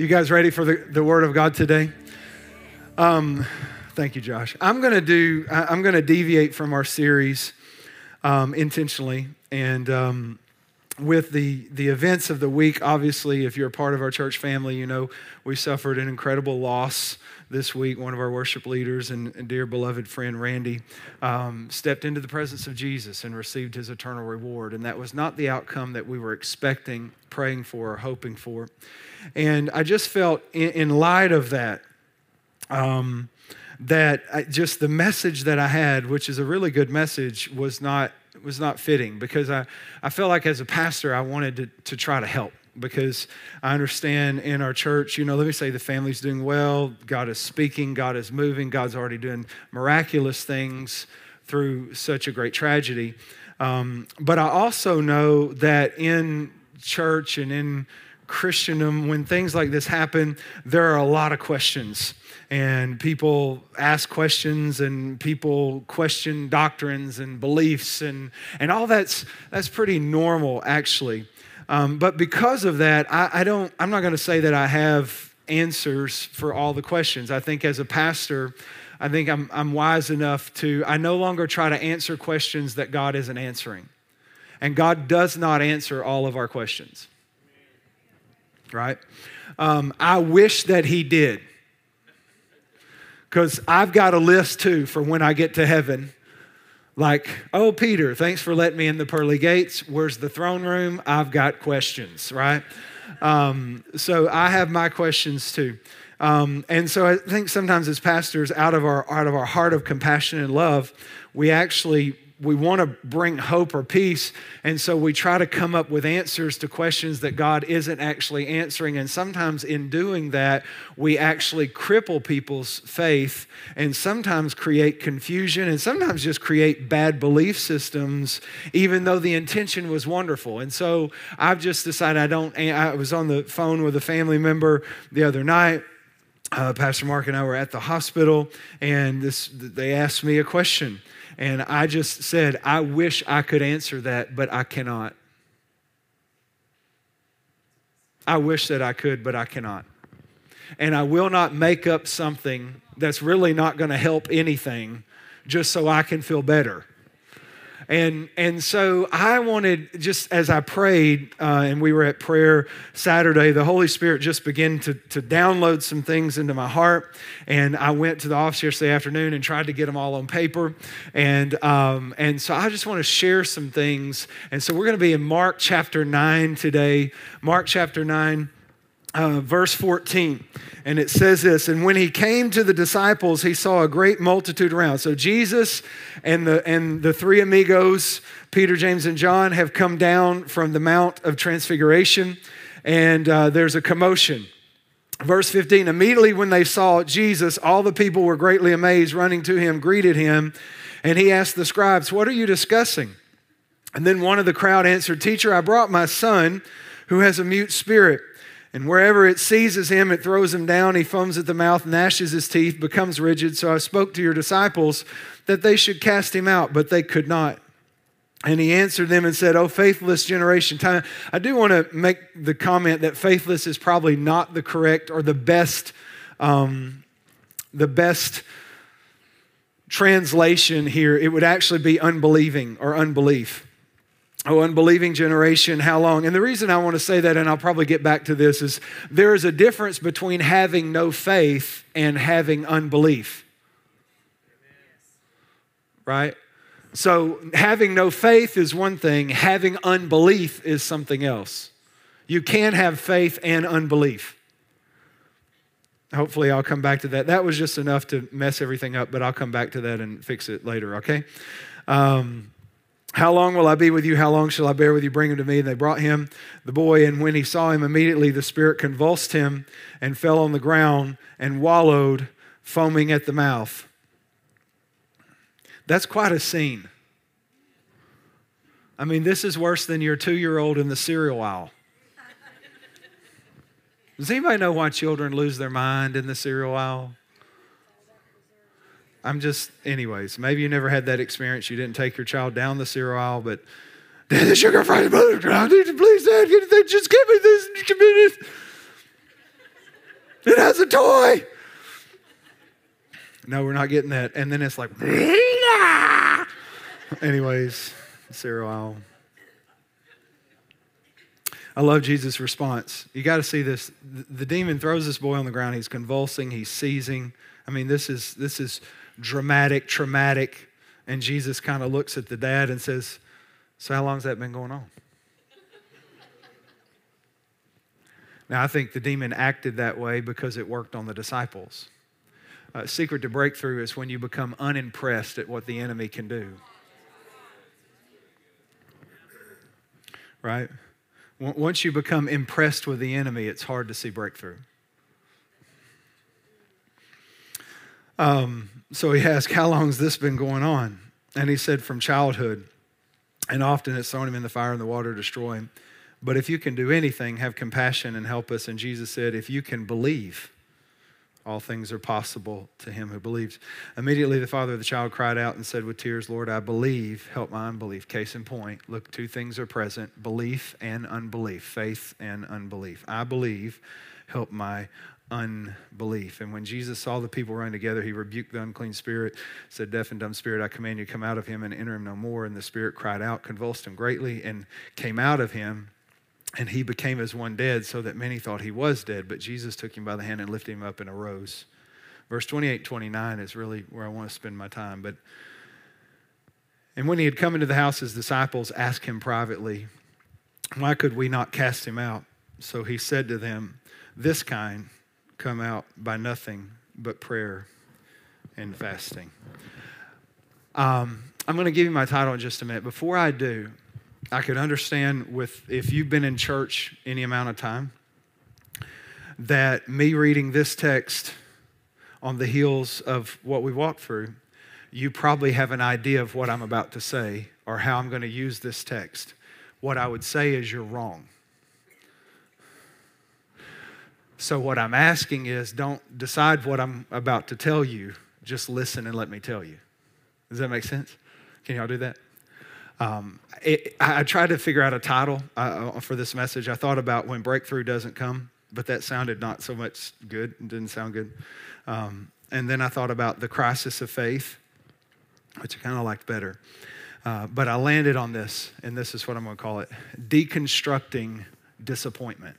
You guys ready for the, the word of God today? Um, thank you, Josh. I'm gonna do. I'm gonna deviate from our series um, intentionally, and um, with the the events of the week. Obviously, if you're a part of our church family, you know we suffered an incredible loss this week. One of our worship leaders and, and dear beloved friend Randy um, stepped into the presence of Jesus and received his eternal reward, and that was not the outcome that we were expecting, praying for, or hoping for. And I just felt, in, in light of that, um, that I, just the message that I had, which is a really good message, was not was not fitting because I, I felt like as a pastor I wanted to, to try to help because I understand in our church, you know, let me say the family's doing well, God is speaking, God is moving, God's already doing miraculous things through such a great tragedy. Um, but I also know that in church and in Christendom, when things like this happen, there are a lot of questions. And people ask questions and people question doctrines and beliefs and, and all that's that's pretty normal actually. Um, but because of that, I, I don't, I'm not going to say that I have answers for all the questions. I think as a pastor, I think I'm, I'm wise enough to, I no longer try to answer questions that God isn't answering. And God does not answer all of our questions right? Um, I wish that he did. Because I've got a list too for when I get to heaven. Like, oh, Peter, thanks for letting me in the pearly gates. Where's the throne room? I've got questions, right? Um, so I have my questions too. Um, and so I think sometimes as pastors, out of our out of our heart of compassion and love, we actually we want to bring hope or peace. And so we try to come up with answers to questions that God isn't actually answering. And sometimes in doing that, we actually cripple people's faith and sometimes create confusion and sometimes just create bad belief systems, even though the intention was wonderful. And so I've just decided I don't, I was on the phone with a family member the other night. Uh, Pastor Mark and I were at the hospital, and this, they asked me a question. And I just said, I wish I could answer that, but I cannot. I wish that I could, but I cannot. And I will not make up something that's really not going to help anything just so I can feel better. And, and so I wanted, just as I prayed uh, and we were at prayer Saturday, the Holy Spirit just began to, to download some things into my heart. And I went to the office yesterday afternoon and tried to get them all on paper. And, um, and so I just want to share some things. And so we're going to be in Mark chapter 9 today. Mark chapter 9 uh, verse 14. And it says this And when he came to the disciples, he saw a great multitude around. So Jesus and the, and the three amigos, Peter, James, and John, have come down from the Mount of Transfiguration, and uh, there's a commotion. Verse 15 Immediately when they saw Jesus, all the people were greatly amazed, running to him, greeted him, and he asked the scribes, What are you discussing? And then one of the crowd answered, Teacher, I brought my son who has a mute spirit. And wherever it seizes him, it throws him down. He foams at the mouth, gnashes his teeth, becomes rigid. So I spoke to your disciples that they should cast him out, but they could not. And he answered them and said, Oh, faithless generation. Time. I do want to make the comment that faithless is probably not the correct or the best, um, the best translation here. It would actually be unbelieving or unbelief. Oh, unbelieving generation, how long? And the reason I want to say that, and I'll probably get back to this, is there is a difference between having no faith and having unbelief. Right? So, having no faith is one thing, having unbelief is something else. You can have faith and unbelief. Hopefully, I'll come back to that. That was just enough to mess everything up, but I'll come back to that and fix it later, okay? Um, how long will I be with you? How long shall I bear with you? Bring him to me. And they brought him, the boy, and when he saw him, immediately the spirit convulsed him and fell on the ground and wallowed, foaming at the mouth. That's quite a scene. I mean, this is worse than your two year old in the cereal aisle. Does anybody know why children lose their mind in the cereal aisle? I'm just, anyways, maybe you never had that experience. You didn't take your child down the cereal aisle, but Dad, the sugar free butter. I need please, Dad, just give me this. Give me this. It has a toy. No, we're not getting that. And then it's like, anyways, cereal aisle. I love Jesus' response. You got to see this. The demon throws this boy on the ground. He's convulsing. He's seizing. I mean, this is this is dramatic, traumatic. And Jesus kind of looks at the dad and says, "So how long's that been going on?" Now, I think the demon acted that way because it worked on the disciples. Uh, secret to breakthrough is when you become unimpressed at what the enemy can do. Right? Once you become impressed with the enemy, it's hard to see breakthrough. Um, so he asked, How long has this been going on? And he said, From childhood. And often it's thrown him in the fire and the water destroy him. But if you can do anything, have compassion and help us. And Jesus said, If you can believe, all things are possible to him who believes. Immediately, the father of the child cried out and said with tears, Lord, I believe, help my unbelief. Case in point, look, two things are present belief and unbelief, faith and unbelief. I believe, help my unbelief. And when Jesus saw the people run together, he rebuked the unclean spirit, said, Deaf and dumb spirit, I command you, come out of him and enter him no more. And the spirit cried out, convulsed him greatly, and came out of him and he became as one dead, so that many thought he was dead. But Jesus took him by the hand and lifted him up and arose. Verse 28 29 is really where I want to spend my time. But and when he had come into the house, his disciples asked him privately, Why could we not cast him out? So he said to them, This kind come out by nothing but prayer and fasting. Um, I'm going to give you my title in just a minute. Before I do, I could understand with if you've been in church any amount of time that me reading this text on the heels of what we walked through, you probably have an idea of what I'm about to say or how I'm going to use this text. What I would say is you're wrong. So, what I'm asking is don't decide what I'm about to tell you, just listen and let me tell you. Does that make sense? Can y'all do that? Um, it, I, tried to figure out a title uh, uh, for this message. I thought about when breakthrough doesn't come, but that sounded not so much good. It didn't sound good. Um, and then I thought about the crisis of faith, which I kind of liked better. Uh, but I landed on this, and this is what I'm going to call it deconstructing disappointment.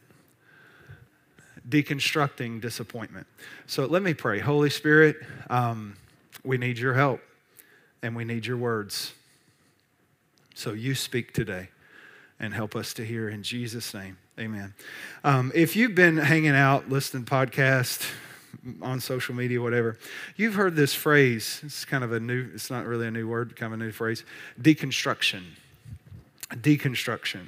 Deconstructing disappointment. So let me pray. Holy Spirit, um, we need your help, and we need your words. So you speak today and help us to hear in Jesus' name. Amen. Um, if you've been hanging out, listening to podcasts, on social media, whatever, you've heard this phrase. It's kind of a new, it's not really a new word, kind of a new phrase deconstruction. Deconstruction.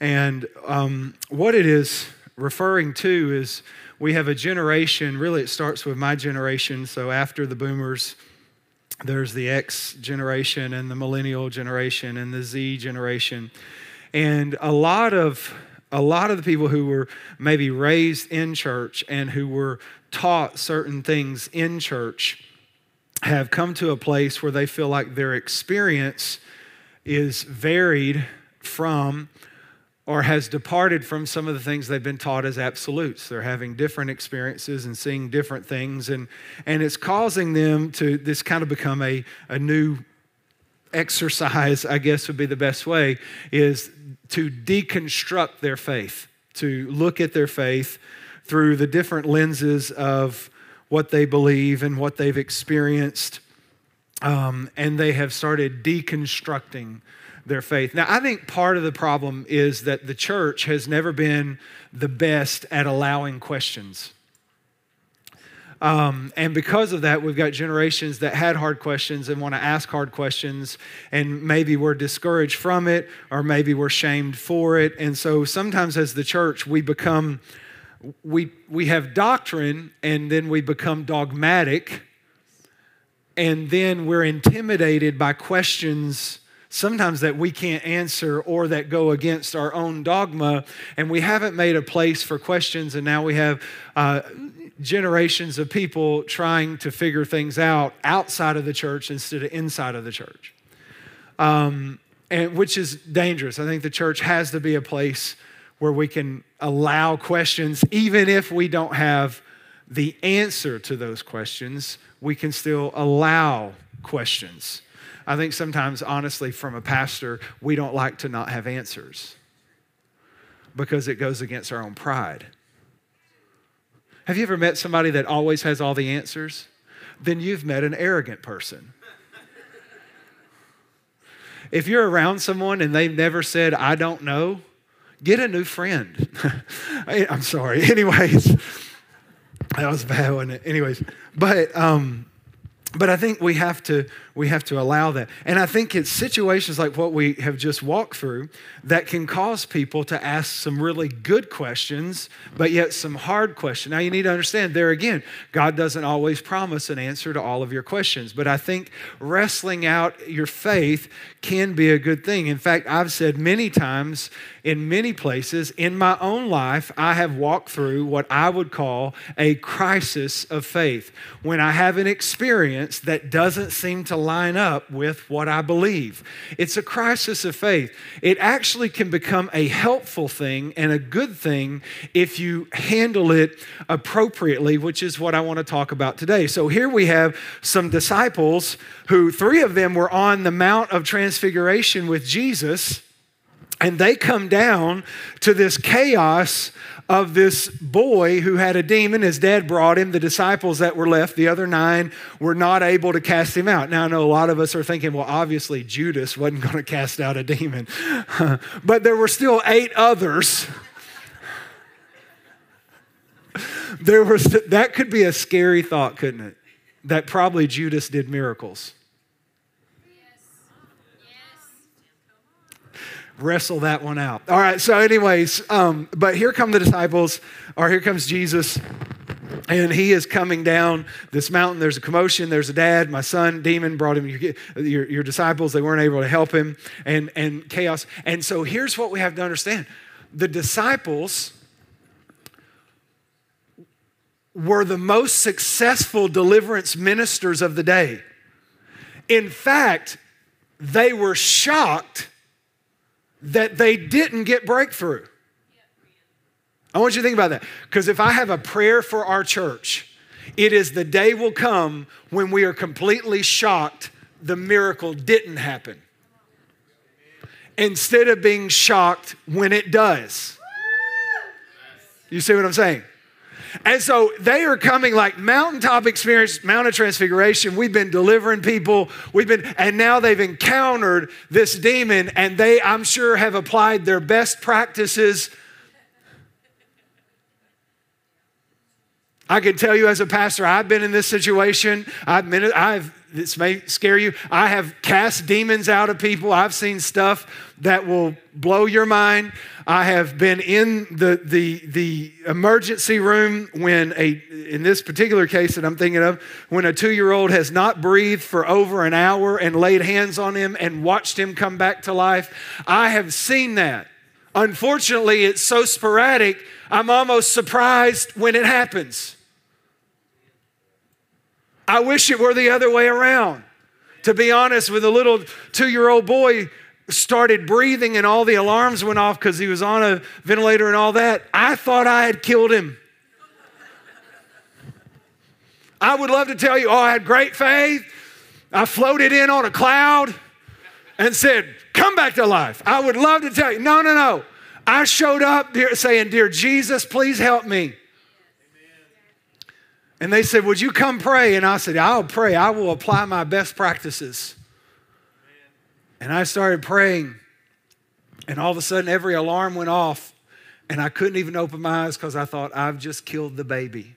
And um, what it is referring to is we have a generation, really, it starts with my generation. So after the boomers, there's the X generation and the millennial generation and the Z generation. And a lot of a lot of the people who were maybe raised in church and who were taught certain things in church have come to a place where they feel like their experience is varied from or has departed from some of the things they've been taught as absolutes. They're having different experiences and seeing different things, and, and it's causing them to this kind of become a, a new exercise, I guess would be the best way, is to deconstruct their faith, to look at their faith through the different lenses of what they believe and what they've experienced. Um, and they have started deconstructing their faith. Now, I think part of the problem is that the church has never been the best at allowing questions. Um, and because of that, we've got generations that had hard questions and want to ask hard questions, and maybe we're discouraged from it, or maybe we're shamed for it. And so sometimes as the church, we become, we, we have doctrine, and then we become dogmatic, and then we're intimidated by questions sometimes that we can't answer or that go against our own dogma, and we haven't made a place for questions, and now we have uh, generations of people trying to figure things out outside of the church instead of inside of the church, um, and which is dangerous. I think the church has to be a place where we can allow questions, even if we don't have the answer to those questions, we can still allow questions. I think sometimes, honestly, from a pastor, we don't like to not have answers because it goes against our own pride. Have you ever met somebody that always has all the answers? Then you've met an arrogant person. If you're around someone and they've never said, I don't know, get a new friend. I'm sorry. Anyways, that was bad, wasn't it? Anyways, but um, but I think we have to we have to allow that. And I think it's situations like what we have just walked through that can cause people to ask some really good questions, but yet some hard questions. Now you need to understand there again, God doesn't always promise an answer to all of your questions, but I think wrestling out your faith can be a good thing. In fact, I've said many times in many places in my own life, I have walked through what I would call a crisis of faith. When I have an experience that doesn't seem to line up with what I believe. It's a crisis of faith. It actually can become a helpful thing and a good thing if you handle it appropriately, which is what I want to talk about today. So here we have some disciples who, three of them were on the Mount of Transfiguration with Jesus. And they come down to this chaos of this boy who had a demon. His dad brought him. The disciples that were left, the other nine, were not able to cast him out. Now, I know a lot of us are thinking, well, obviously Judas wasn't going to cast out a demon, but there were still eight others. there was that could be a scary thought, couldn't it? That probably Judas did miracles. Wrestle that one out. All right, so, anyways, um, but here come the disciples, or here comes Jesus. And he is coming down this mountain. There's a commotion. There's a dad. My son, demon, brought him your, your, your disciples. They weren't able to help him, and, and chaos. And so here's what we have to understand the disciples were the most successful deliverance ministers of the day. In fact, they were shocked that they didn't get breakthrough. I want you to think about that. Because if I have a prayer for our church, it is the day will come when we are completely shocked the miracle didn't happen. Instead of being shocked when it does. You see what I'm saying? And so they are coming like mountaintop experience, Mount of Transfiguration. We've been delivering people. We've been, and now they've encountered this demon, and they, I'm sure, have applied their best practices. I can tell you as a pastor, I've been in this situation. I've been, I've this may scare you. I have cast demons out of people. I've seen stuff that will blow your mind. I have been in the, the, the emergency room when a, in this particular case that I'm thinking of, when a two year old has not breathed for over an hour and laid hands on him and watched him come back to life. I have seen that. Unfortunately, it's so sporadic, I'm almost surprised when it happens. I wish it were the other way around. To be honest, with a little two year old boy started breathing and all the alarms went off because he was on a ventilator and all that, I thought I had killed him. I would love to tell you, oh, I had great faith. I floated in on a cloud and said, Come back to life. I would love to tell you, no, no, no. I showed up saying, Dear Jesus, please help me. And they said, Would you come pray? And I said, I'll pray. I will apply my best practices. And I started praying. And all of a sudden, every alarm went off. And I couldn't even open my eyes because I thought, I've just killed the baby.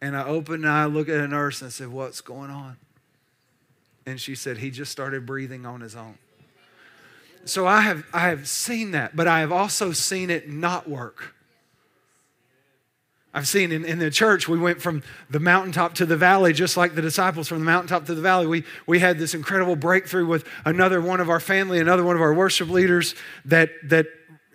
And I opened and I looked at a nurse and said, What's going on? And she said, He just started breathing on his own. So I have, I have seen that, but I have also seen it not work. I've seen in, in the church, we went from the mountaintop to the valley, just like the disciples from the mountaintop to the valley. We, we had this incredible breakthrough with another one of our family, another one of our worship leaders, that, that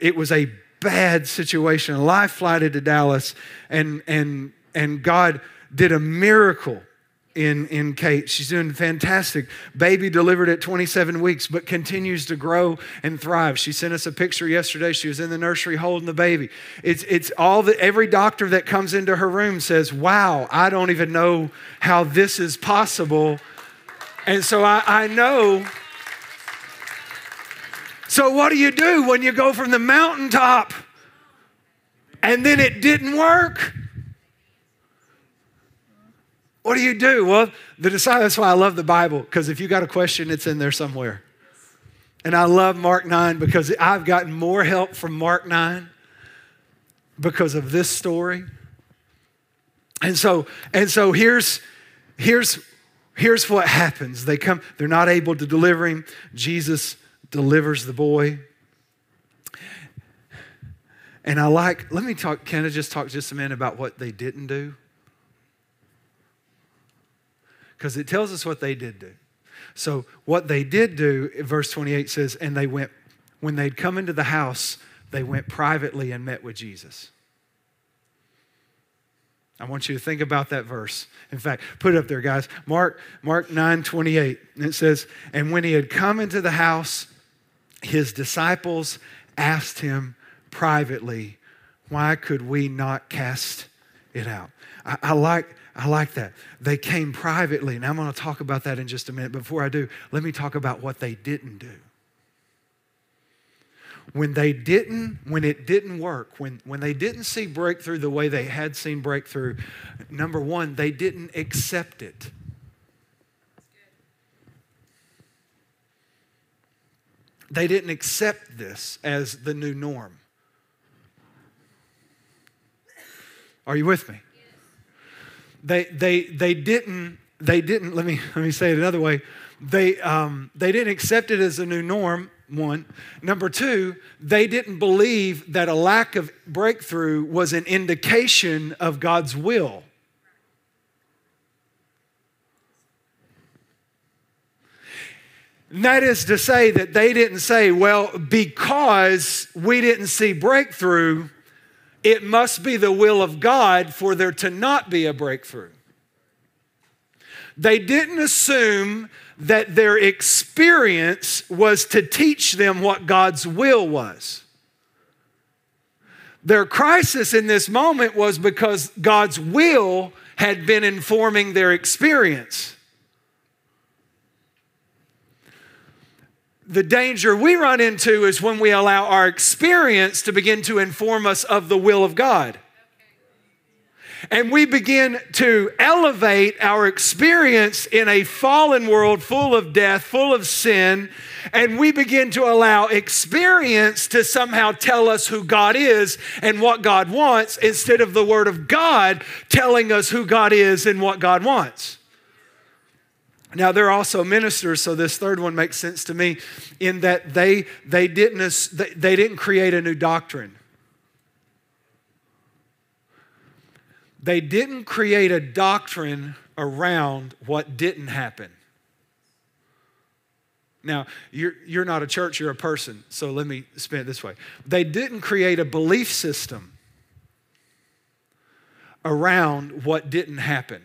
it was a bad situation. Life flighted to Dallas, and, and, and God did a miracle in, in Kate. She's doing fantastic. Baby delivered at 27 weeks, but continues to grow and thrive. She sent us a picture yesterday. She was in the nursery holding the baby. It's, it's all that every doctor that comes into her room says, Wow, I don't even know how this is possible. And so I, I know. So, what do you do when you go from the mountaintop and then it didn't work? What do you do? Well, the disciple, that's why I love the Bible, because if you got a question, it's in there somewhere. And I love Mark 9 because I've gotten more help from Mark 9 because of this story. And so, and so here's, here's, here's what happens. They come, they're not able to deliver him. Jesus delivers the boy. And I like, let me talk, can I just talk just a minute about what they didn't do? Because it tells us what they did do. So, what they did do, verse 28 says, and they went, when they'd come into the house, they went privately and met with Jesus. I want you to think about that verse. In fact, put it up there, guys. Mark, Mark 9 28. And it says, And when he had come into the house, his disciples asked him privately, Why could we not cast it out? I, I like I like that. They came privately, and I'm going to talk about that in just a minute. Before I do, let me talk about what they didn't do. When they didn't, when it didn't work, when, when they didn't see breakthrough the way they had seen breakthrough, number one, they didn't accept it. They didn't accept this as the new norm. Are you with me? They, they, they didn't, they didn't, let me, let me say it another way. They, um, they didn't accept it as a new norm, one. Number two, they didn't believe that a lack of breakthrough was an indication of God's will. And that is to say that they didn't say, well, because we didn't see breakthrough, it must be the will of God for there to not be a breakthrough. They didn't assume that their experience was to teach them what God's will was. Their crisis in this moment was because God's will had been informing their experience. The danger we run into is when we allow our experience to begin to inform us of the will of God. And we begin to elevate our experience in a fallen world full of death, full of sin, and we begin to allow experience to somehow tell us who God is and what God wants instead of the Word of God telling us who God is and what God wants. Now they're also ministers, so this third one makes sense to me in that they they didn't they didn't create a new doctrine. They didn't create a doctrine around what didn't happen. Now, you're, you're not a church, you're a person, so let me spin it this way. They didn't create a belief system around what didn't happen.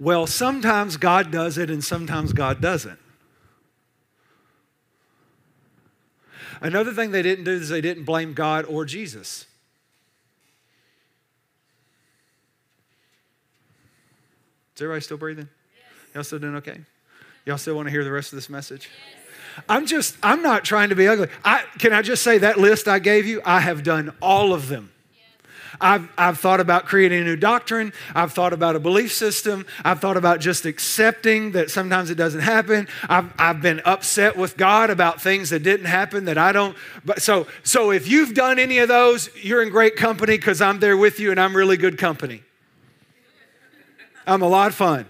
Well, sometimes God does it and sometimes God doesn't. Another thing they didn't do is they didn't blame God or Jesus. Is everybody still breathing? Yes. Y'all still doing okay? Y'all still want to hear the rest of this message? Yes. I'm just, I'm not trying to be ugly. I, can I just say that list I gave you? I have done all of them. I've, I've thought about creating a new doctrine. I've thought about a belief system. I've thought about just accepting that sometimes it doesn't happen. I've, I've been upset with God about things that didn't happen that I don't. But so, so if you've done any of those, you're in great company because I'm there with you and I'm really good company. I'm a lot of fun.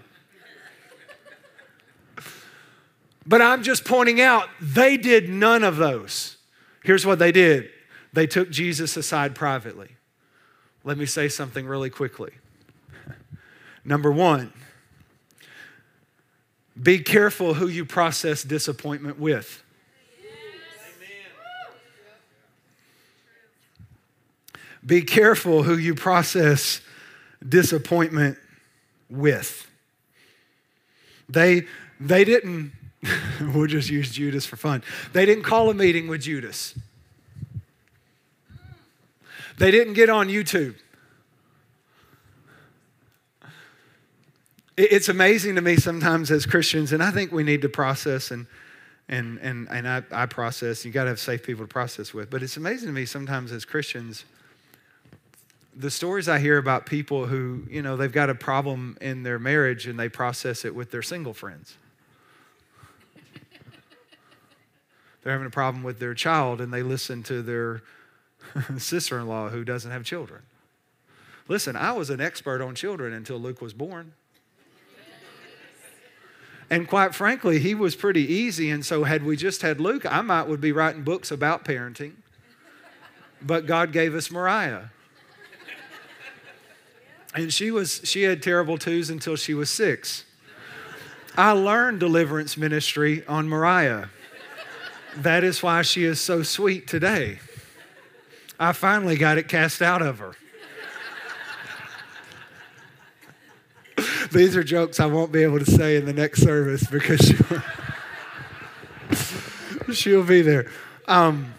But I'm just pointing out they did none of those. Here's what they did they took Jesus aside privately. Let me say something really quickly. Number one, be careful who you process disappointment with. Be careful who you process disappointment with. They, they didn't, we'll just use Judas for fun. They didn't call a meeting with Judas. They didn't get on YouTube. It's amazing to me sometimes as Christians, and I think we need to process and and and and I, I process. You got to have safe people to process with. But it's amazing to me sometimes as Christians, the stories I hear about people who you know they've got a problem in their marriage and they process it with their single friends. They're having a problem with their child and they listen to their sister-in-law who doesn't have children. Listen, I was an expert on children until Luke was born. And quite frankly, he was pretty easy. And so, had we just had Luke, I might would be writing books about parenting. But God gave us Mariah. And she was she had terrible twos until she was six. I learned deliverance ministry on Mariah. That is why she is so sweet today. I finally got it cast out of her. These are jokes I won't be able to say in the next service because she'll, be there. Um,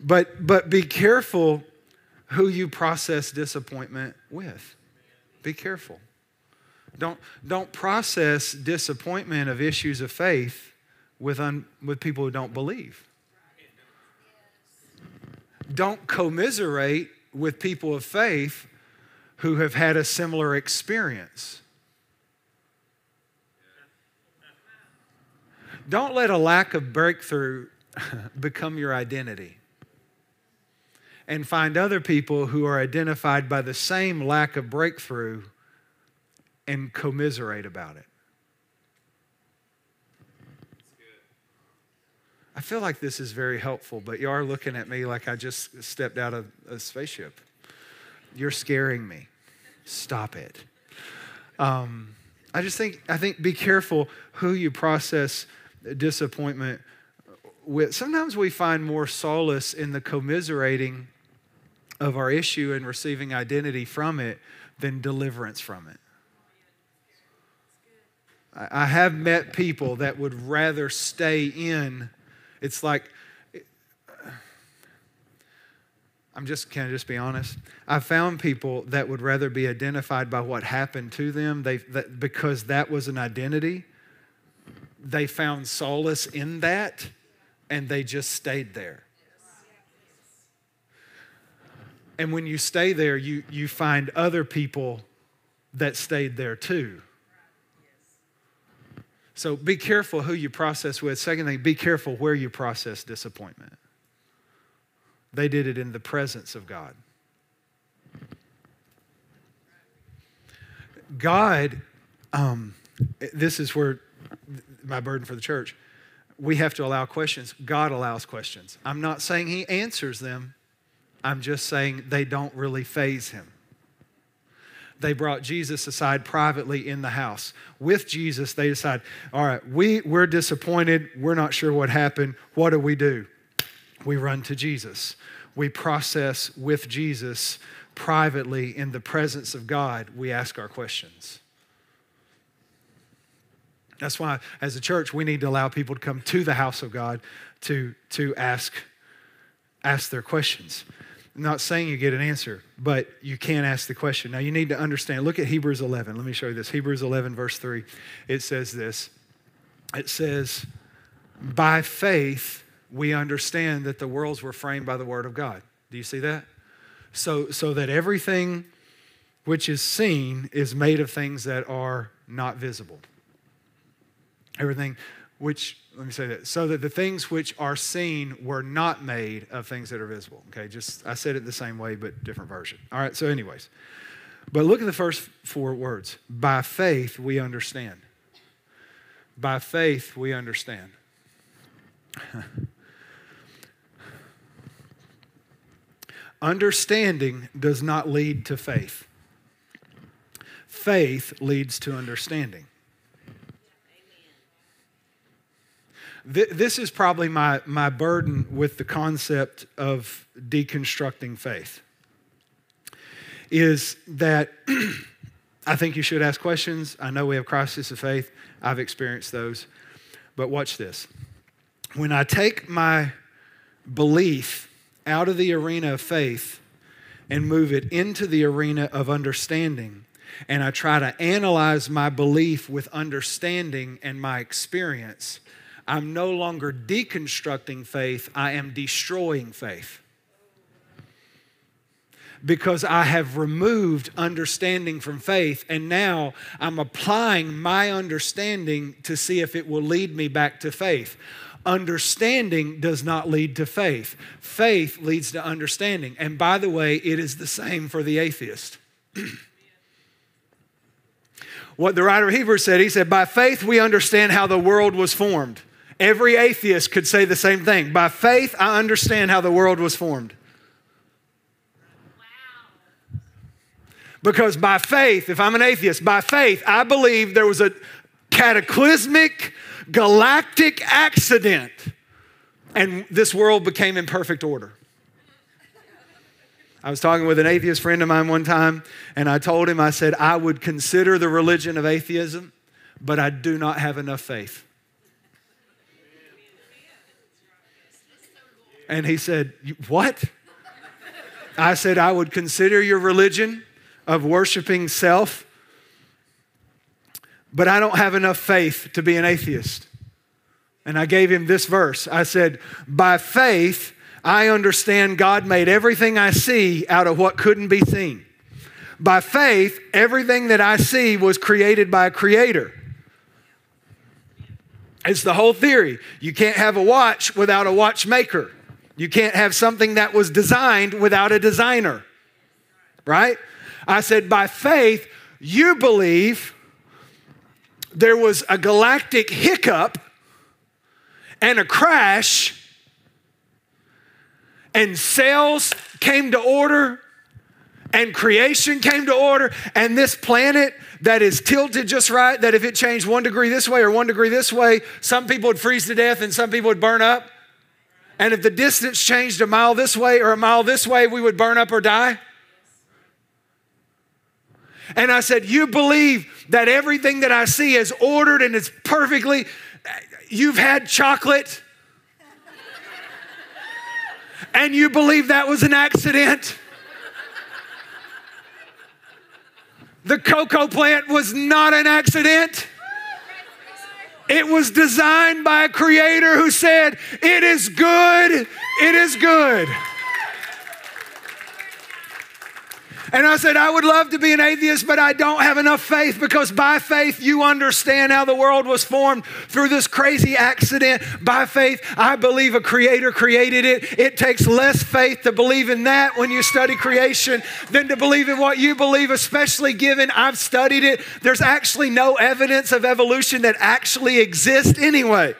but but be careful who you process disappointment with. Be careful. Don't, don't process disappointment of issues of faith with, un, with people who don't believe. Don't commiserate with people of faith who have had a similar experience. Don't let a lack of breakthrough become your identity. And find other people who are identified by the same lack of breakthrough and commiserate about it. I feel like this is very helpful, but you are looking at me like I just stepped out of a spaceship. You're scaring me. Stop it. Um, I just think I think be careful who you process disappointment with. Sometimes we find more solace in the commiserating of our issue and receiving identity from it than deliverance from it. I have met people that would rather stay in it's like, I'm just, can I just be honest? I've found people that would rather be identified by what happened to them they, that, because that was an identity. They found solace in that and they just stayed there. And when you stay there, you, you find other people that stayed there too. So be careful who you process with. Second thing, be careful where you process disappointment. They did it in the presence of God. God, um, this is where my burden for the church. We have to allow questions. God allows questions. I'm not saying He answers them, I'm just saying they don't really faze Him they brought Jesus aside privately in the house. With Jesus, they decide, all right, we, we're disappointed. We're not sure what happened. What do we do? We run to Jesus. We process with Jesus privately in the presence of God. We ask our questions. That's why, as a church, we need to allow people to come to the house of God to, to ask, ask their questions. I'm not saying you get an answer, but you can ask the question. Now, you need to understand. Look at Hebrews 11. Let me show you this. Hebrews 11, verse 3. It says this It says, By faith, we understand that the worlds were framed by the word of God. Do you see that? So, so that everything which is seen is made of things that are not visible. Everything which, let me say that, so that the things which are seen were not made of things that are visible. Okay, just, I said it the same way, but different version. All right, so, anyways. But look at the first four words. By faith, we understand. By faith, we understand. Understanding does not lead to faith. Faith leads to understanding. Th- this is probably my, my burden with the concept of deconstructing faith is that I think you should ask questions. I know we have crises of faith. I've experienced those. But watch this. When I take my belief out of the arena of faith and move it into the arena of understanding, and I try to analyze my belief with understanding and my experience, I'm no longer deconstructing faith, I am destroying faith because I have removed understanding from faith, and now I'm applying my understanding to see if it will lead me back to faith. Understanding does not lead to faith, faith leads to understanding. And by the way, it is the same for the atheist. what the writer of Hebrews said, he said, By faith we understand how the world was formed. Every atheist could say the same thing. By faith, I understand how the world was formed. Because by faith, if I'm an atheist, by faith, I believe there was a cataclysmic, galactic accident and this world became in perfect order. I was talking with an atheist friend of mine one time, and I told him, I said, I would consider the religion of atheism, but I do not have enough faith. And he said, What? I said, I would consider your religion of worshiping self, but I don't have enough faith to be an atheist. And I gave him this verse. I said, By faith, I understand God made everything I see out of what couldn't be seen. By faith, everything that I see was created by a creator. It's the whole theory. You can't have a watch without a watchmaker. You can't have something that was designed without a designer. Right? I said, by faith, you believe there was a galactic hiccup and a crash, and cells came to order, and creation came to order, and this planet that is tilted just right, that if it changed one degree this way or one degree this way, some people would freeze to death and some people would burn up. And if the distance changed a mile this way or a mile this way, we would burn up or die. And I said, You believe that everything that I see is ordered and it's perfectly. You've had chocolate and you believe that was an accident. The cocoa plant was not an accident. It was designed by a creator who said, It is good, it is good. And I said, I would love to be an atheist, but I don't have enough faith because by faith you understand how the world was formed through this crazy accident. By faith, I believe a creator created it. It takes less faith to believe in that when you study creation than to believe in what you believe, especially given I've studied it. There's actually no evidence of evolution that actually exists anyway.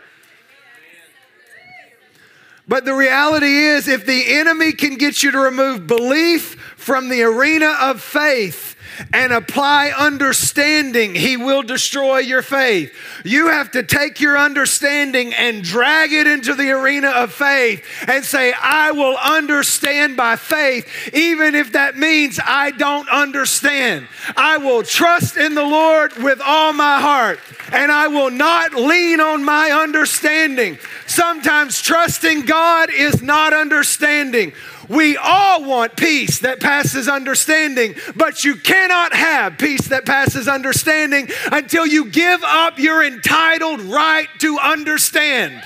But the reality is, if the enemy can get you to remove belief from the arena of faith and apply understanding, he will destroy your faith. You have to take your understanding and drag it into the arena of faith and say, I will understand by faith, even if that means I don't understand. I will trust in the Lord with all my heart, and I will not lean on my understanding. Sometimes trusting God is not understanding. We all want peace that passes understanding, but you cannot have peace that passes understanding until you give up your entitled right to understand.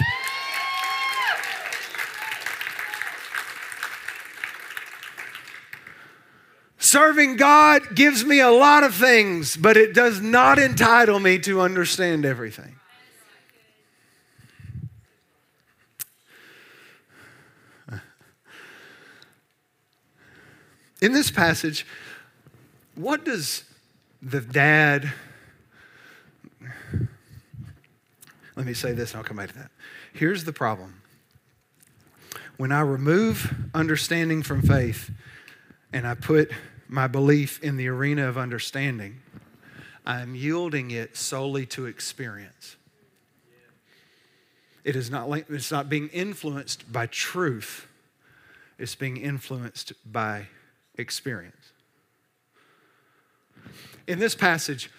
Serving God gives me a lot of things, but it does not entitle me to understand everything. In this passage, what does the dad, let me say this and I'll come back to that. Here's the problem. When I remove understanding from faith and I put my belief in the arena of understanding, I'm yielding it solely to experience. It is not, it's not being influenced by truth, it's being influenced by experience. In this passage,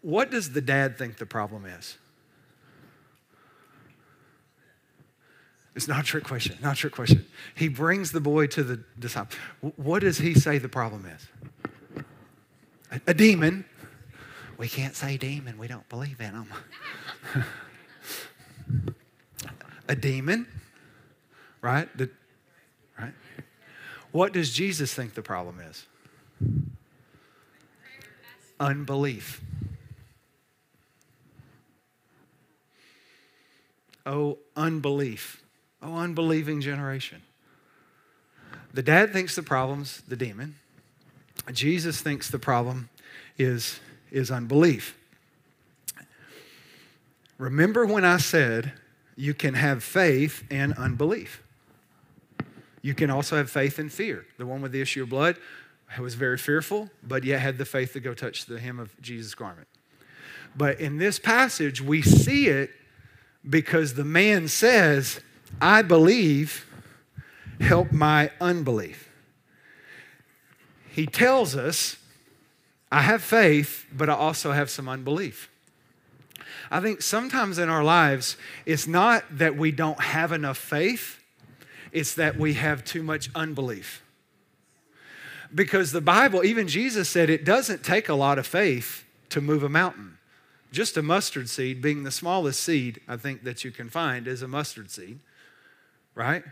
what does the dad think the problem is? It's not a trick question, not a trick question. He brings the boy to the disciple. What does he say the problem is? A, a demon. We can't say demon, we don't believe in them. a demon, right? The? What does Jesus think the problem is? Unbelief. Oh, unbelief. Oh, unbelieving generation. The dad thinks the problem's the demon. Jesus thinks the problem is, is unbelief. Remember when I said you can have faith and unbelief? You can also have faith and fear. The one with the issue of blood was very fearful, but yet had the faith to go touch the hem of Jesus' garment. But in this passage, we see it because the man says, I believe, help my unbelief. He tells us, I have faith, but I also have some unbelief. I think sometimes in our lives, it's not that we don't have enough faith, it's that we have too much unbelief. Because the Bible, even Jesus said, it doesn't take a lot of faith to move a mountain. Just a mustard seed, being the smallest seed I think that you can find, is a mustard seed, right?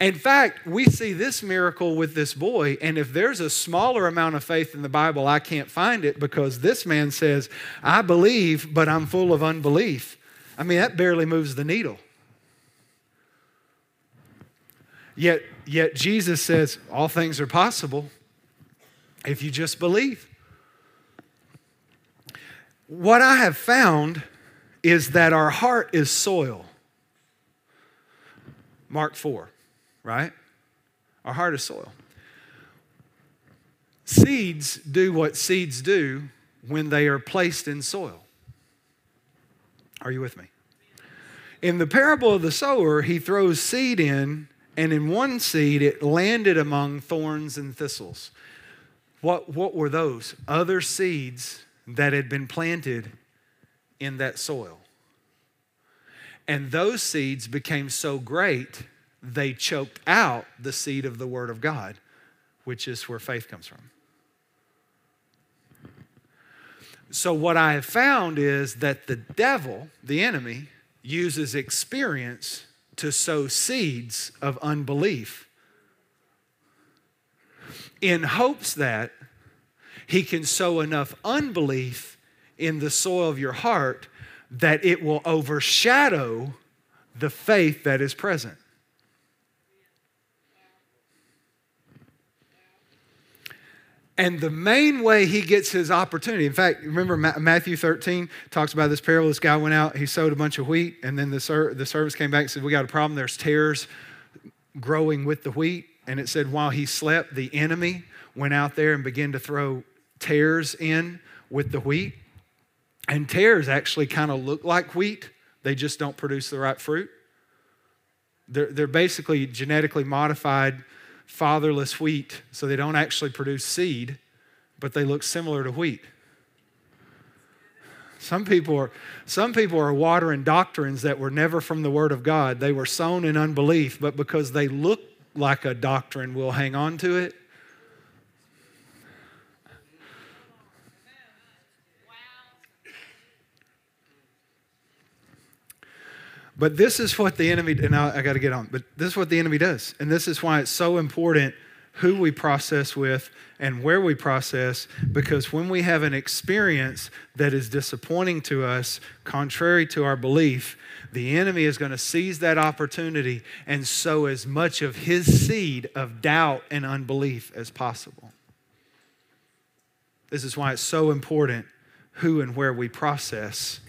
In fact, we see this miracle with this boy, and if there's a smaller amount of faith in the Bible, I can't find it because this man says, I believe, but I'm full of unbelief. I mean, that barely moves the needle. Yet, yet Jesus says, all things are possible if you just believe. What I have found is that our heart is soil. Mark 4 right? Our heart is soil. Seeds do what seeds do when they are placed in soil. Are you with me? In the parable of the sower, he throws seed in, and in one seed it landed among thorns and thistles. What, what were those? Other seeds that had been planted in that soil. And those seeds became so great they choked out the seed of the Word of God, which is where faith comes from. So, what I have found is that the devil, the enemy, uses experience to sow seeds of unbelief in hopes that he can sow enough unbelief in the soil of your heart that it will overshadow the faith that is present. And the main way he gets his opportunity, in fact, remember Matthew 13 talks about this parable. This guy went out, he sowed a bunch of wheat, and then the, ser- the service came back and said, We got a problem. There's tares growing with the wheat. And it said, While he slept, the enemy went out there and began to throw tares in with the wheat. And tares actually kind of look like wheat, they just don't produce the right fruit. They're, they're basically genetically modified fatherless wheat, so they don't actually produce seed, but they look similar to wheat. Some people are, some people are watering doctrines that were never from the Word of God. They were sown in unbelief, but because they look like a doctrine, we'll hang on to it But this is what the enemy, and I, I got to get on, but this is what the enemy does. And this is why it's so important who we process with and where we process, because when we have an experience that is disappointing to us, contrary to our belief, the enemy is going to seize that opportunity and sow as much of his seed of doubt and unbelief as possible. This is why it's so important who and where we process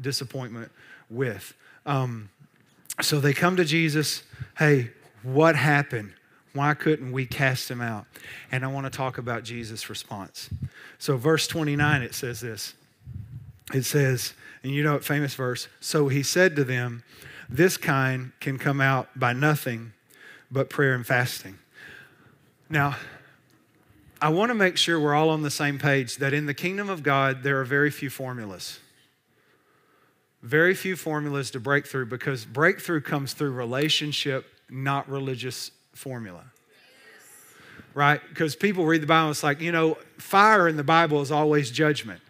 disappointment with. Um, so they come to Jesus. Hey, what happened? Why couldn't we cast him out? And I want to talk about Jesus' response. So, verse 29, it says this it says, and you know it famous verse, so he said to them, This kind can come out by nothing but prayer and fasting. Now, I want to make sure we're all on the same page that in the kingdom of God, there are very few formulas. Very few formulas to breakthrough because breakthrough comes through relationship, not religious formula. Right? Because people read the Bible, it's like, you know, fire in the Bible is always judgment.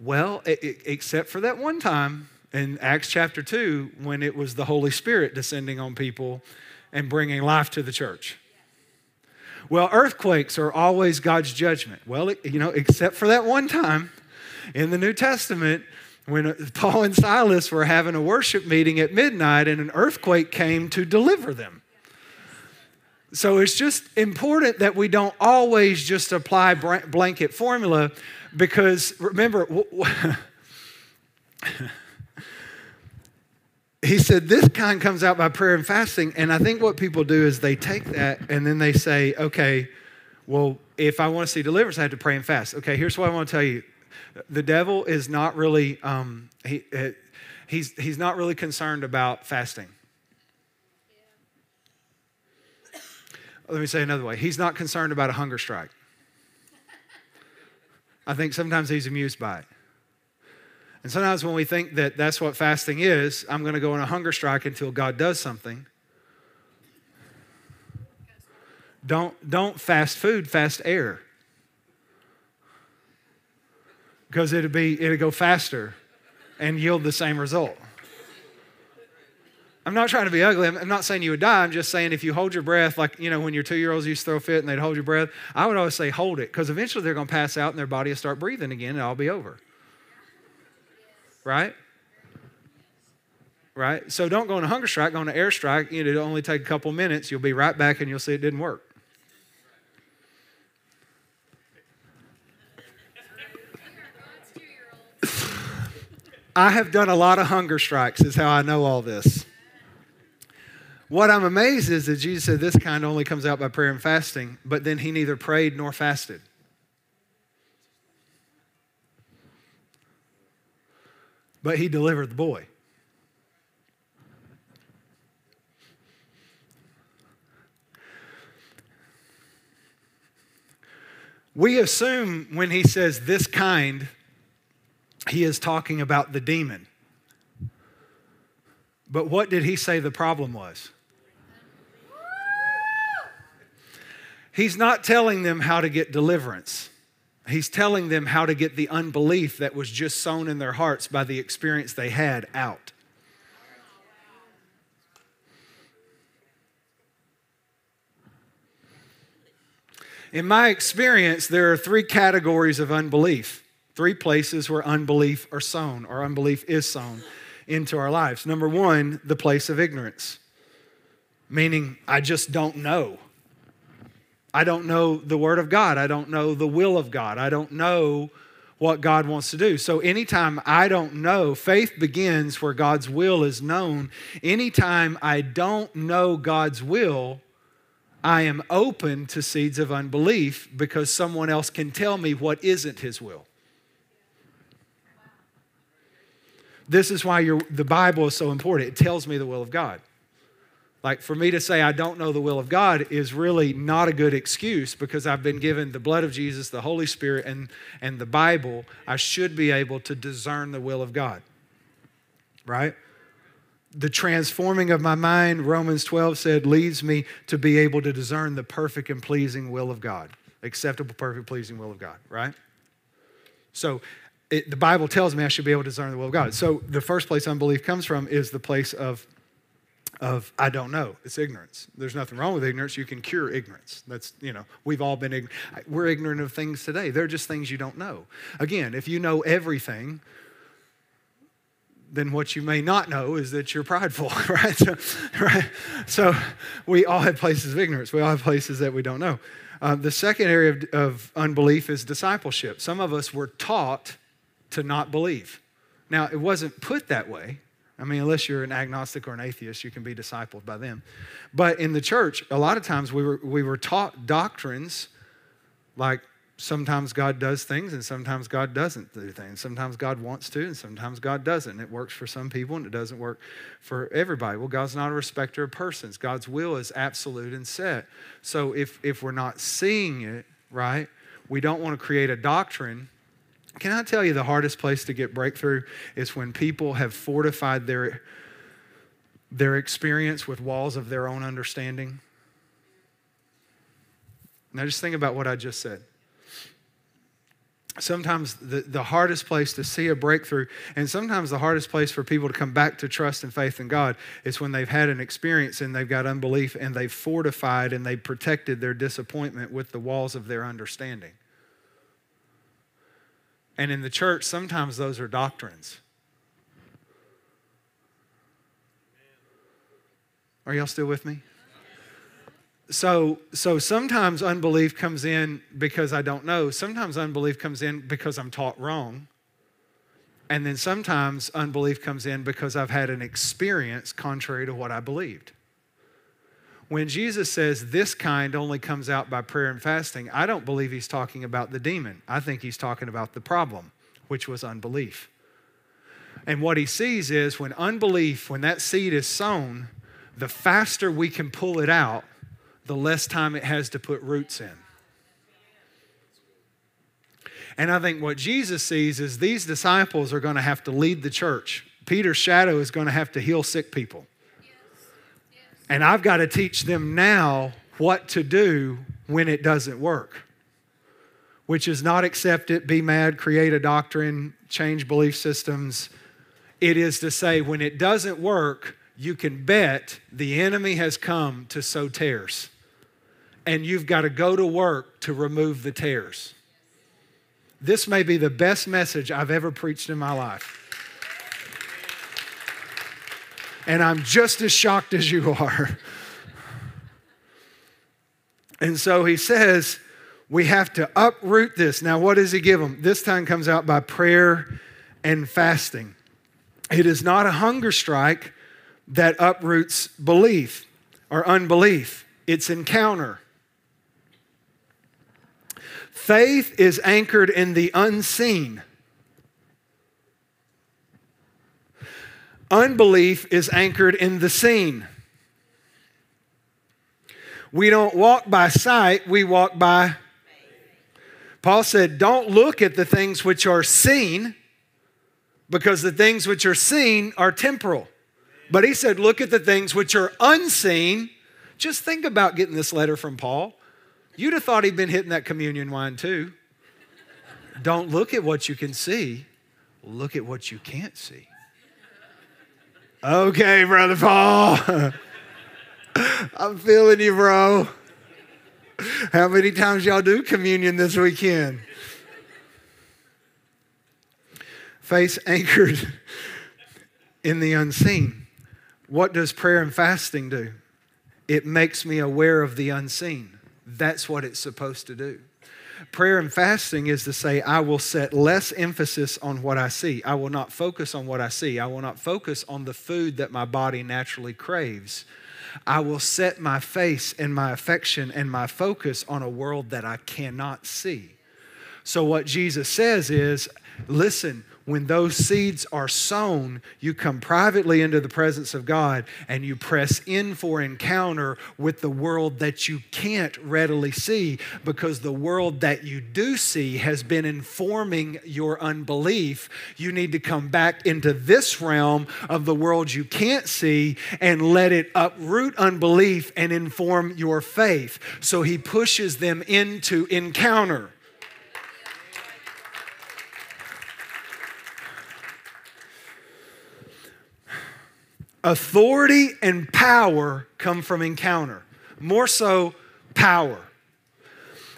Well, it, it, except for that one time in Acts chapter 2 when it was the Holy Spirit descending on people and bringing life to the church. Well, earthquakes are always God's judgment. Well, you know, except for that one time in the New Testament when Paul and Silas were having a worship meeting at midnight and an earthquake came to deliver them. So it's just important that we don't always just apply blanket formula because remember, he said this kind comes out by prayer and fasting. And I think what people do is they take that and then they say, okay, well, if I want to see deliverance, I have to pray and fast. Okay, here's what I want to tell you the devil is not really, um, he, uh, he's, he's not really concerned about fasting. Let me say another way. He's not concerned about a hunger strike. I think sometimes he's amused by it. And sometimes when we think that that's what fasting is, I'm going to go on a hunger strike until God does something. Don't, don't fast food, fast air. Because it'll be it'll go faster and yield the same result. I'm not trying to be ugly. I'm not saying you would die. I'm just saying if you hold your breath, like, you know, when your two year olds used to throw fit and they'd hold your breath, I would always say hold it because eventually they're going to pass out and their body will start breathing again and it'll be over. Right? Right? So don't go on a hunger strike, go on an air strike. It'll only take a couple minutes. You'll be right back and you'll see it didn't work. I have done a lot of hunger strikes, is how I know all this. What I'm amazed is that Jesus said this kind only comes out by prayer and fasting, but then he neither prayed nor fasted. but he delivered the boy. We assume when he says this kind, he is talking about the demon. But what did he say the problem was? He's not telling them how to get deliverance. He's telling them how to get the unbelief that was just sown in their hearts by the experience they had out. In my experience, there are three categories of unbelief, three places where unbelief are sown or unbelief is sown into our lives. Number one, the place of ignorance, meaning I just don't know. I don't know the Word of God. I don't know the will of God. I don't know what God wants to do. So, anytime I don't know, faith begins where God's will is known. Anytime I don't know God's will, I am open to seeds of unbelief because someone else can tell me what isn't His will. This is why the Bible is so important. It tells me the will of God. Like for me to say I don't know the will of God is really not a good excuse because I've been given the blood of Jesus, the Holy Spirit, and, and the Bible. I should be able to discern the will of God. Right? The transforming of my mind, Romans 12 said, leads me to be able to discern the perfect and pleasing will of God. Acceptable, perfect, pleasing will of God, right? So it, the Bible tells me I should be able to discern the will of God. So the first place unbelief comes from is the place of of I don't know. It's ignorance. There's nothing wrong with ignorance. You can cure ignorance. That's, you know, we've all been. We're ignorant of things today. They're just things you don't know. Again, if you know everything, then what you may not know is that you're prideful, right? So, right? so we all have places of ignorance. We all have places that we don't know. Uh, the second area of, of unbelief is discipleship. Some of us were taught to not believe. Now, it wasn't put that way, I mean, unless you're an agnostic or an atheist, you can be discipled by them. But in the church, a lot of times we were, we were taught doctrines like sometimes God does things and sometimes God doesn't do things. Sometimes God wants to and sometimes God doesn't. It works for some people and it doesn't work for everybody. Well, God's not a respecter of persons. God's will is absolute and set. So if, if we're not seeing it, right, we don't want to create a doctrine. Can I tell you the hardest place to get breakthrough is when people have fortified their, their experience with walls of their own understanding? Now just think about what I just said sometimes the, the hardest place to see a breakthrough and sometimes the hardest place for people to come back to trust and faith in god is when they've had an experience and they've got unbelief and they've fortified and they've protected their disappointment with the walls of their understanding and in the church sometimes those are doctrines are y'all still with me so so sometimes unbelief comes in because I don't know. Sometimes unbelief comes in because I'm taught wrong. And then sometimes unbelief comes in because I've had an experience contrary to what I believed. When Jesus says this kind only comes out by prayer and fasting, I don't believe he's talking about the demon. I think he's talking about the problem, which was unbelief. And what he sees is when unbelief, when that seed is sown, the faster we can pull it out, the less time it has to put roots in. And I think what Jesus sees is these disciples are going to have to lead the church. Peter's shadow is going to have to heal sick people. And I've got to teach them now what to do when it doesn't work, which is not accept it, be mad, create a doctrine, change belief systems. It is to say, when it doesn't work, you can bet the enemy has come to sow tares and you've got to go to work to remove the tares. This may be the best message I've ever preached in my life. And I'm just as shocked as you are. And so he says, we have to uproot this. Now, what does he give them? This time comes out by prayer and fasting. It is not a hunger strike that uproots belief or unbelief, it's encounter. Faith is anchored in the unseen. Unbelief is anchored in the seen. We don't walk by sight, we walk by. Paul said, Don't look at the things which are seen, because the things which are seen are temporal. But he said, Look at the things which are unseen. Just think about getting this letter from Paul. You'd have thought he'd been hitting that communion wine too. Don't look at what you can see, look at what you can't see. Okay, Brother Paul. I'm feeling you, bro. How many times y'all do communion this weekend? Face anchored in the unseen. What does prayer and fasting do? It makes me aware of the unseen. That's what it's supposed to do. Prayer and fasting is to say, I will set less emphasis on what I see. I will not focus on what I see. I will not focus on the food that my body naturally craves. I will set my face and my affection and my focus on a world that I cannot see. So, what Jesus says is, listen, when those seeds are sown, you come privately into the presence of God and you press in for encounter with the world that you can't readily see because the world that you do see has been informing your unbelief. You need to come back into this realm of the world you can't see and let it uproot unbelief and inform your faith. So he pushes them into encounter. Authority and power come from encounter, more so, power.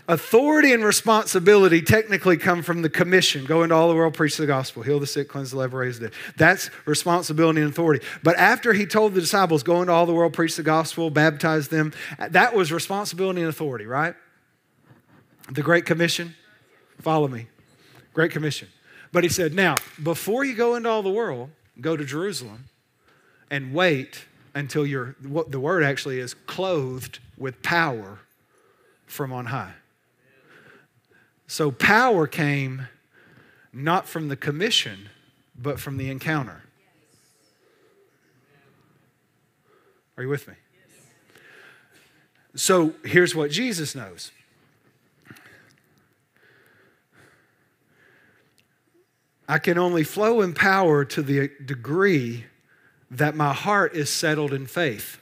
Authority and responsibility technically come from the commission go into all the world, preach the gospel, heal the sick, cleanse the leper, raise the dead. That's responsibility and authority. But after he told the disciples, go into all the world, preach the gospel, baptize them, that was responsibility and authority, right? The Great Commission. Follow me. Great Commission. But he said, now, before you go into all the world, go to Jerusalem and wait until you're, what the word actually is, clothed with power from on high. So power came not from the commission, but from the encounter. Are you with me? So here's what Jesus knows. I can only flow in power to the degree that my heart is settled in faith.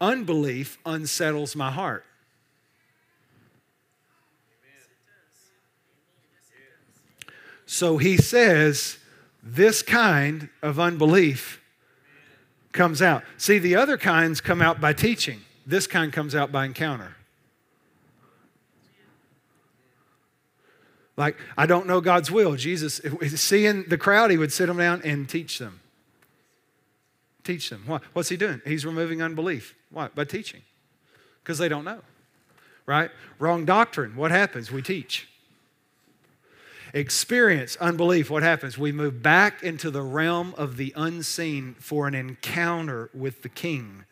Unbelief unsettles my heart. So he says, this kind of unbelief comes out. See, the other kinds come out by teaching, this kind comes out by encounter. Like, I don't know God's will. Jesus, seeing the crowd, he would sit them down and teach them. Teach them. What's he doing? He's removing unbelief. Why? By teaching. Because they don't know. Right? Wrong doctrine. What happens? We teach. Experience unbelief. What happens? We move back into the realm of the unseen for an encounter with the King.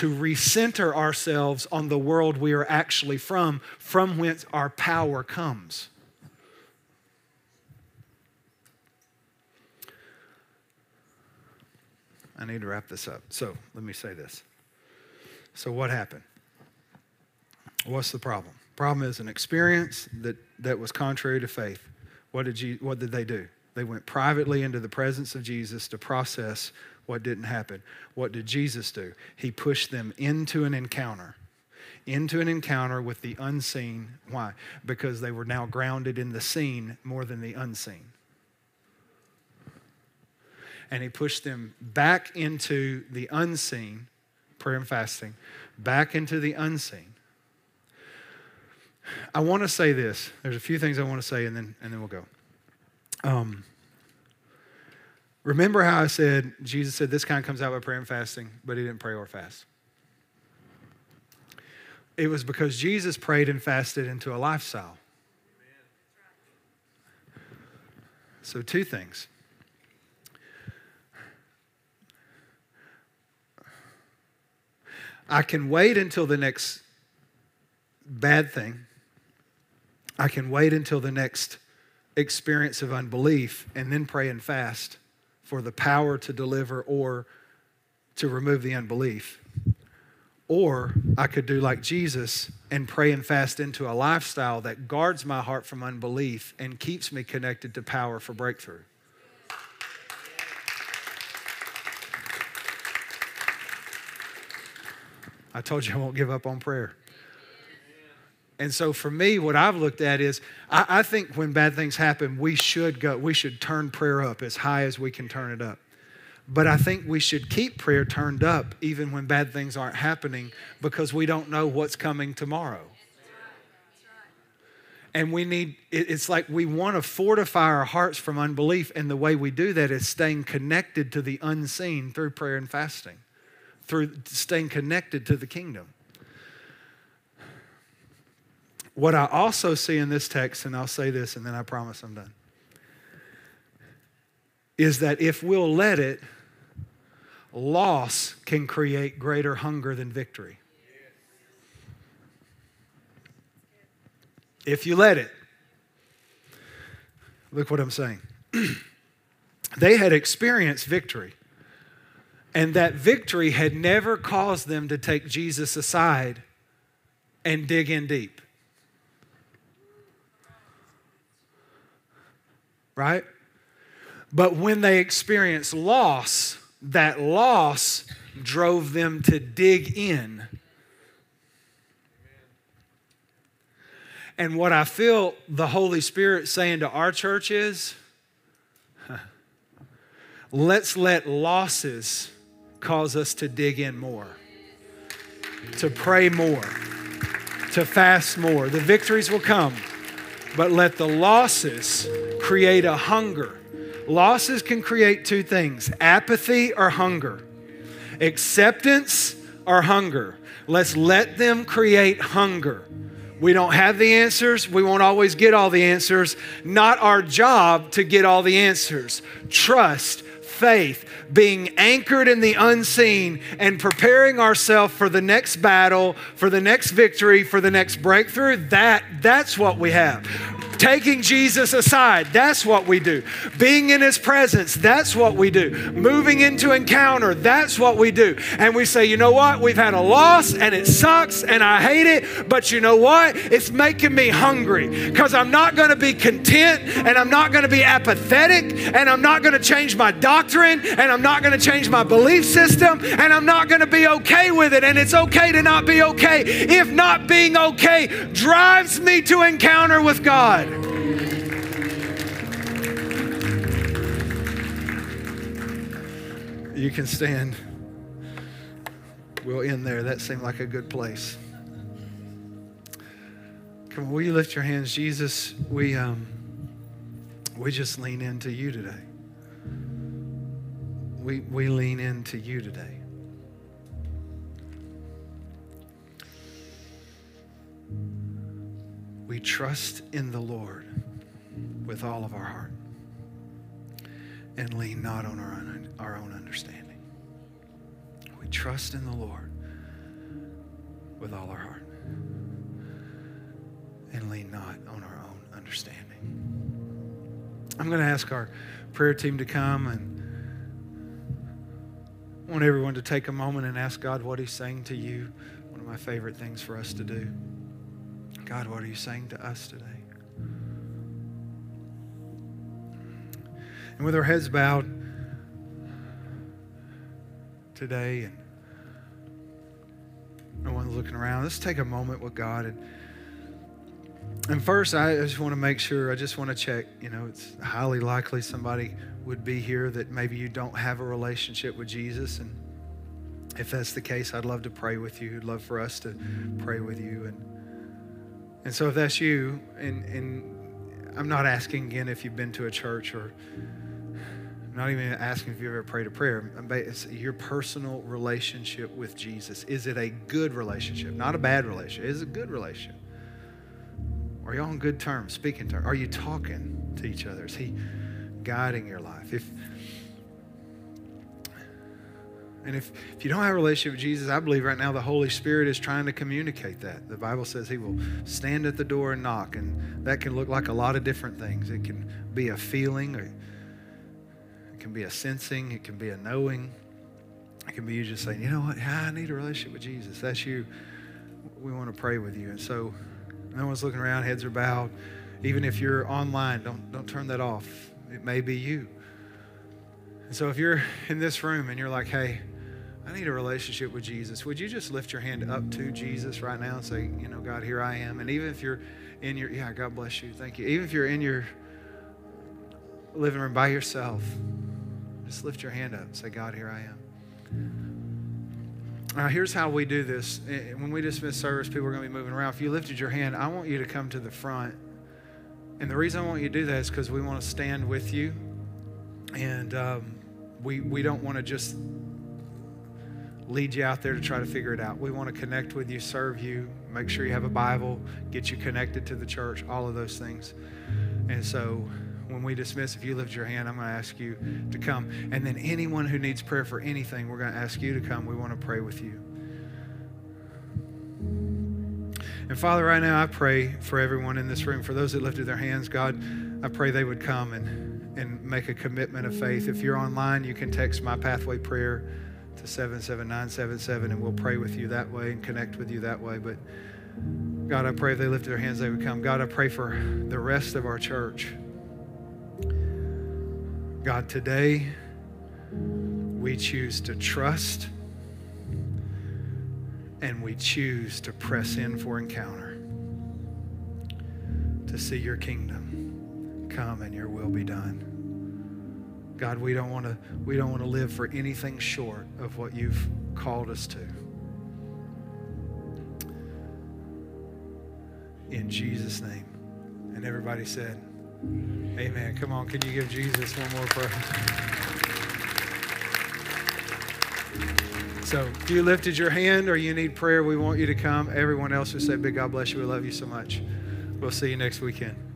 To recenter ourselves on the world we are actually from, from whence our power comes. I need to wrap this up. So let me say this. So, what happened? What's the problem? Problem is an experience that, that was contrary to faith. What did, you, what did they do? They went privately into the presence of Jesus to process what didn't happen. What did Jesus do? He pushed them into an encounter, into an encounter with the unseen. Why? Because they were now grounded in the seen more than the unseen. And he pushed them back into the unseen, prayer and fasting, back into the unseen. I want to say this. There's a few things I want to say, and then, and then we'll go. Um, Remember how I said, Jesus said this kind comes out by prayer and fasting, but he didn't pray or fast. It was because Jesus prayed and fasted into a lifestyle. So, two things. I can wait until the next bad thing. I can wait until the next experience of unbelief and then pray and fast for the power to deliver or to remove the unbelief. Or I could do like Jesus and pray and fast into a lifestyle that guards my heart from unbelief and keeps me connected to power for breakthrough. I told you I won't give up on prayer. And so for me, what I've looked at is I, I, think when bad things happen, we should go, we should turn prayer up as high as we can turn it up. But I think we should keep prayer turned up even when bad things aren't happening because we don't know what's coming tomorrow. And we need, it's like we want to fortify our hearts from unbelief. And the way we do that is staying connected to the unseen through prayer and fasting, through staying connected to the kingdom. What I also see in this text, and I'll say this and then I promise I'm done, is that if we'll let it, loss can create greater hunger than victory. If you let it. Look what I'm saying. they had experienced victory, and that victory had never caused them to take Jesus aside and dig in deep. Right? But when they experienced loss, that loss drove them to dig in. And what I feel the Holy Spirit saying to our church is let's let losses cause us to dig in more, to pray more, to fast more. The victories will come but let the losses create a hunger. Losses can create two things apathy or hunger, acceptance or hunger. Let's let them create hunger. We don't have the answers. We won't always get all the answers. Not our job to get all the answers. Trust, faith, being anchored in the unseen and preparing ourselves for the next battle, for the next victory, for the next breakthrough, that, that's what we have. Taking Jesus aside, that's what we do. Being in his presence, that's what we do. Moving into encounter, that's what we do. And we say, you know what? We've had a loss and it sucks and I hate it, but you know what? It's making me hungry because I'm not going to be content and I'm not going to be apathetic and I'm not going to change my doctrine and I'm not going to change my belief system and I'm not going to be okay with it. And it's okay to not be okay if not being okay drives me to encounter with God. You can stand. We'll end there. That seemed like a good place. Come on, will you lift your hands? Jesus, we, um, we just lean into you today. We, we lean into you today. We trust in the Lord with all of our heart and lean not on our own, our own understanding. We trust in the Lord with all our heart and lean not on our own understanding. I'm going to ask our prayer team to come and I want everyone to take a moment and ask God what He's saying to you. One of my favorite things for us to do. God, what are you saying to us today? And with our heads bowed today and no one's looking around, let's take a moment with God. And, and first, I just want to make sure, I just want to check, you know, it's highly likely somebody would be here that maybe you don't have a relationship with Jesus. And if that's the case, I'd love to pray with you. I'd love for us to pray with you. And and so if that's you, and, and I'm not asking again if you've been to a church or I'm not even asking if you've ever prayed a prayer. It's your personal relationship with Jesus. Is it a good relationship? Not a bad relationship. Is it a good relationship? Are you on good terms, speaking terms? Are you talking to each other? Is he guiding your life? If and if, if you don't have a relationship with Jesus, I believe right now the Holy Spirit is trying to communicate that. The Bible says He will stand at the door and knock, and that can look like a lot of different things. It can be a feeling, or it can be a sensing, it can be a knowing. It can be you just saying, you know what, I need a relationship with Jesus. That's you. We want to pray with you. And so no one's looking around, heads are bowed. Even if you're online, don't, don't turn that off. It may be you. And so if you're in this room and you're like, hey, I need a relationship with Jesus, would you just lift your hand up to Jesus right now and say, you know, God, here I am. And even if you're in your, yeah, God bless you. Thank you. Even if you're in your living room by yourself, just lift your hand up and say, God, here I am. Right, here's how we do this. Eh, when we dismiss service, people are going to be moving around. If you lifted your hand, I want you to come to the front. And the reason I want you to do that is because we want to stand with you. And um, we, we don't want to just lead you out there to try to figure it out. We want to connect with you, serve you, make sure you have a Bible, get you connected to the church, all of those things. And so when we dismiss, if you lift your hand, I'm going to ask you to come. And then anyone who needs prayer for anything, we're going to ask you to come. We want to pray with you. And Father, right now I pray for everyone in this room, for those that lifted their hands, God, I pray they would come and, and make a commitment of faith. If you're online, you can text my pathway prayer to 77977 and we'll pray with you that way and connect with you that way. But God, I pray if they lifted their hands, they would come. God, I pray for the rest of our church. God, today we choose to trust and we choose to press in for encounter to see your kingdom come and your will be done. God, we don't want to we don't want to live for anything short of what you've called us to. In Jesus' name. And everybody said, Amen. Come on, can you give Jesus one more prayer? So, if you lifted your hand or you need prayer, we want you to come. Everyone else who said, Big God bless you. We love you so much. We'll see you next weekend.